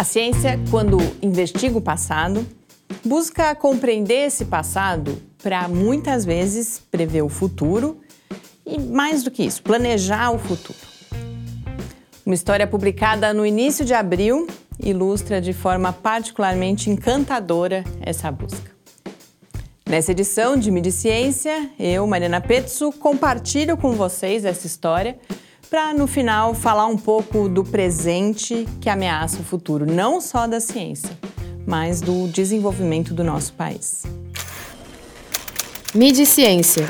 A ciência, quando investiga o passado, busca compreender esse passado para muitas vezes prever o futuro e, mais do que isso, planejar o futuro. Uma história publicada no início de abril ilustra de forma particularmente encantadora essa busca. Nessa edição de Mídia Ciência, eu, Mariana Petsu, compartilho com vocês essa história para, no final, falar um pouco do presente que ameaça o futuro, não só da ciência, mas do desenvolvimento do nosso país. Mídia Ciência.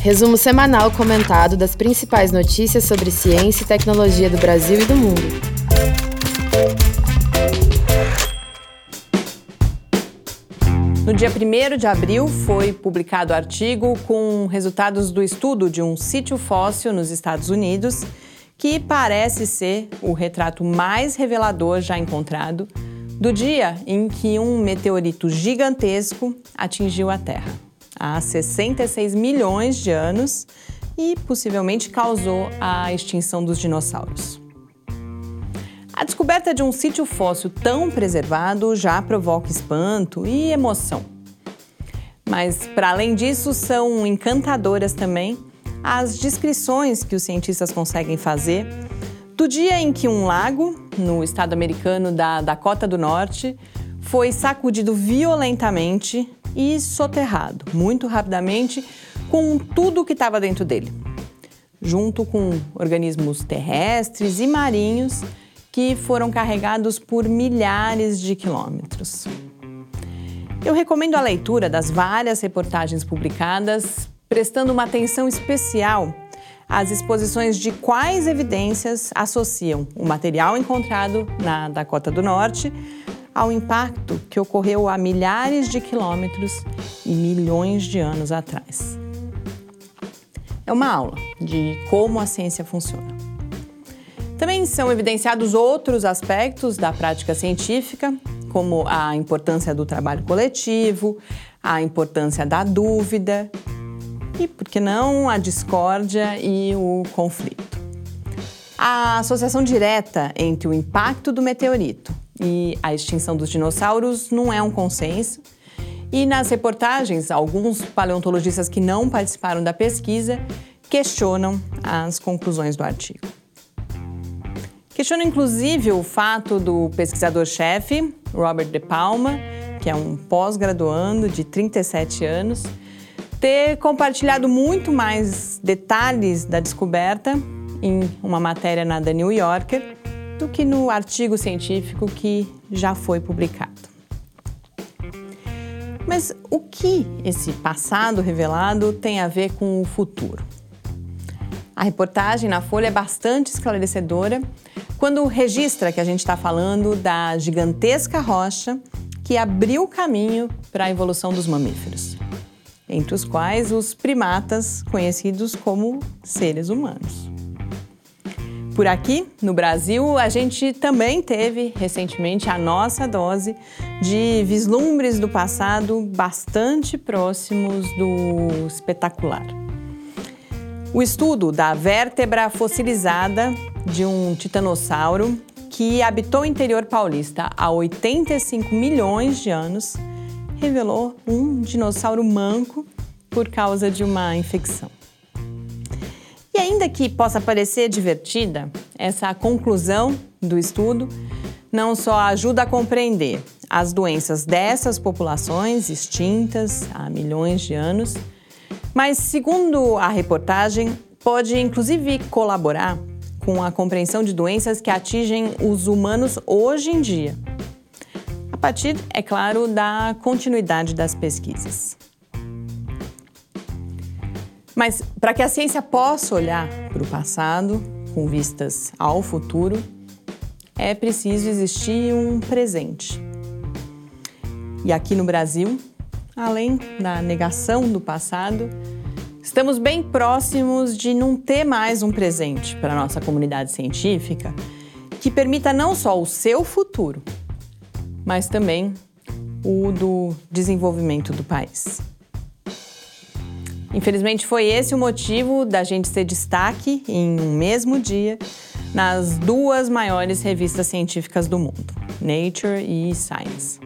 Resumo semanal comentado das principais notícias sobre ciência e tecnologia do Brasil e do mundo. No dia 1 de abril foi publicado o artigo com resultados do estudo de um sítio fóssil nos Estados Unidos, que parece ser o retrato mais revelador já encontrado do dia em que um meteorito gigantesco atingiu a Terra, há 66 milhões de anos, e possivelmente causou a extinção dos dinossauros. Descoberta de um sítio fóssil tão preservado já provoca espanto e emoção. Mas, para além disso, são encantadoras também as descrições que os cientistas conseguem fazer do dia em que um lago, no estado americano da Dakota do Norte, foi sacudido violentamente e soterrado muito rapidamente com tudo que estava dentro dele, junto com organismos terrestres e marinhos que foram carregados por milhares de quilômetros. Eu recomendo a leitura das várias reportagens publicadas, prestando uma atenção especial às exposições de quais evidências associam o material encontrado na Dakota do Norte ao impacto que ocorreu há milhares de quilômetros e milhões de anos atrás. É uma aula de como a ciência funciona. Também são evidenciados outros aspectos da prática científica, como a importância do trabalho coletivo, a importância da dúvida e, por que não, a discórdia e o conflito. A associação direta entre o impacto do meteorito e a extinção dos dinossauros não é um consenso. E nas reportagens, alguns paleontologistas que não participaram da pesquisa questionam as conclusões do artigo. Questiona inclusive o fato do pesquisador-chefe, Robert De Palma, que é um pós-graduando de 37 anos, ter compartilhado muito mais detalhes da descoberta em uma matéria na The New Yorker do que no artigo científico que já foi publicado. Mas o que esse passado revelado tem a ver com o futuro? A reportagem na Folha é bastante esclarecedora quando registra que a gente está falando da gigantesca rocha que abriu caminho para a evolução dos mamíferos, entre os quais os primatas, conhecidos como seres humanos. Por aqui, no Brasil, a gente também teve recentemente a nossa dose de vislumbres do passado bastante próximos do espetacular. O estudo da vértebra fossilizada de um titanossauro que habitou o interior paulista há 85 milhões de anos revelou um dinossauro manco por causa de uma infecção. E ainda que possa parecer divertida, essa conclusão do estudo não só ajuda a compreender as doenças dessas populações extintas há milhões de anos, mas, segundo a reportagem, pode inclusive colaborar com a compreensão de doenças que atingem os humanos hoje em dia. A partir, é claro, da continuidade das pesquisas. Mas para que a ciência possa olhar para o passado com vistas ao futuro, é preciso existir um presente. E aqui no Brasil, além da negação do passado, estamos bem próximos de não ter mais um presente para a nossa comunidade científica que permita não só o seu futuro, mas também o do desenvolvimento do país. Infelizmente, foi esse o motivo da gente ser destaque em um mesmo dia nas duas maiores revistas científicas do mundo, Nature e Science.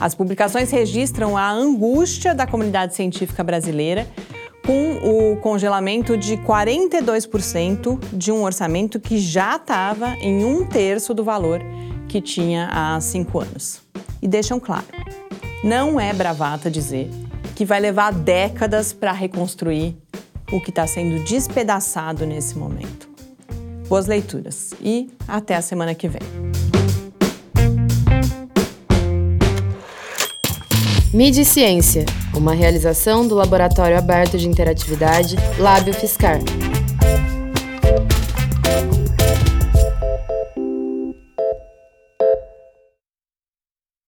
As publicações registram a angústia da comunidade científica brasileira com o congelamento de 42% de um orçamento que já estava em um terço do valor que tinha há cinco anos. E deixam claro: não é bravata dizer que vai levar décadas para reconstruir o que está sendo despedaçado nesse momento. Boas leituras e até a semana que vem. Mídia e Ciência, uma realização do Laboratório Aberto de Interatividade Lábio Fiscar.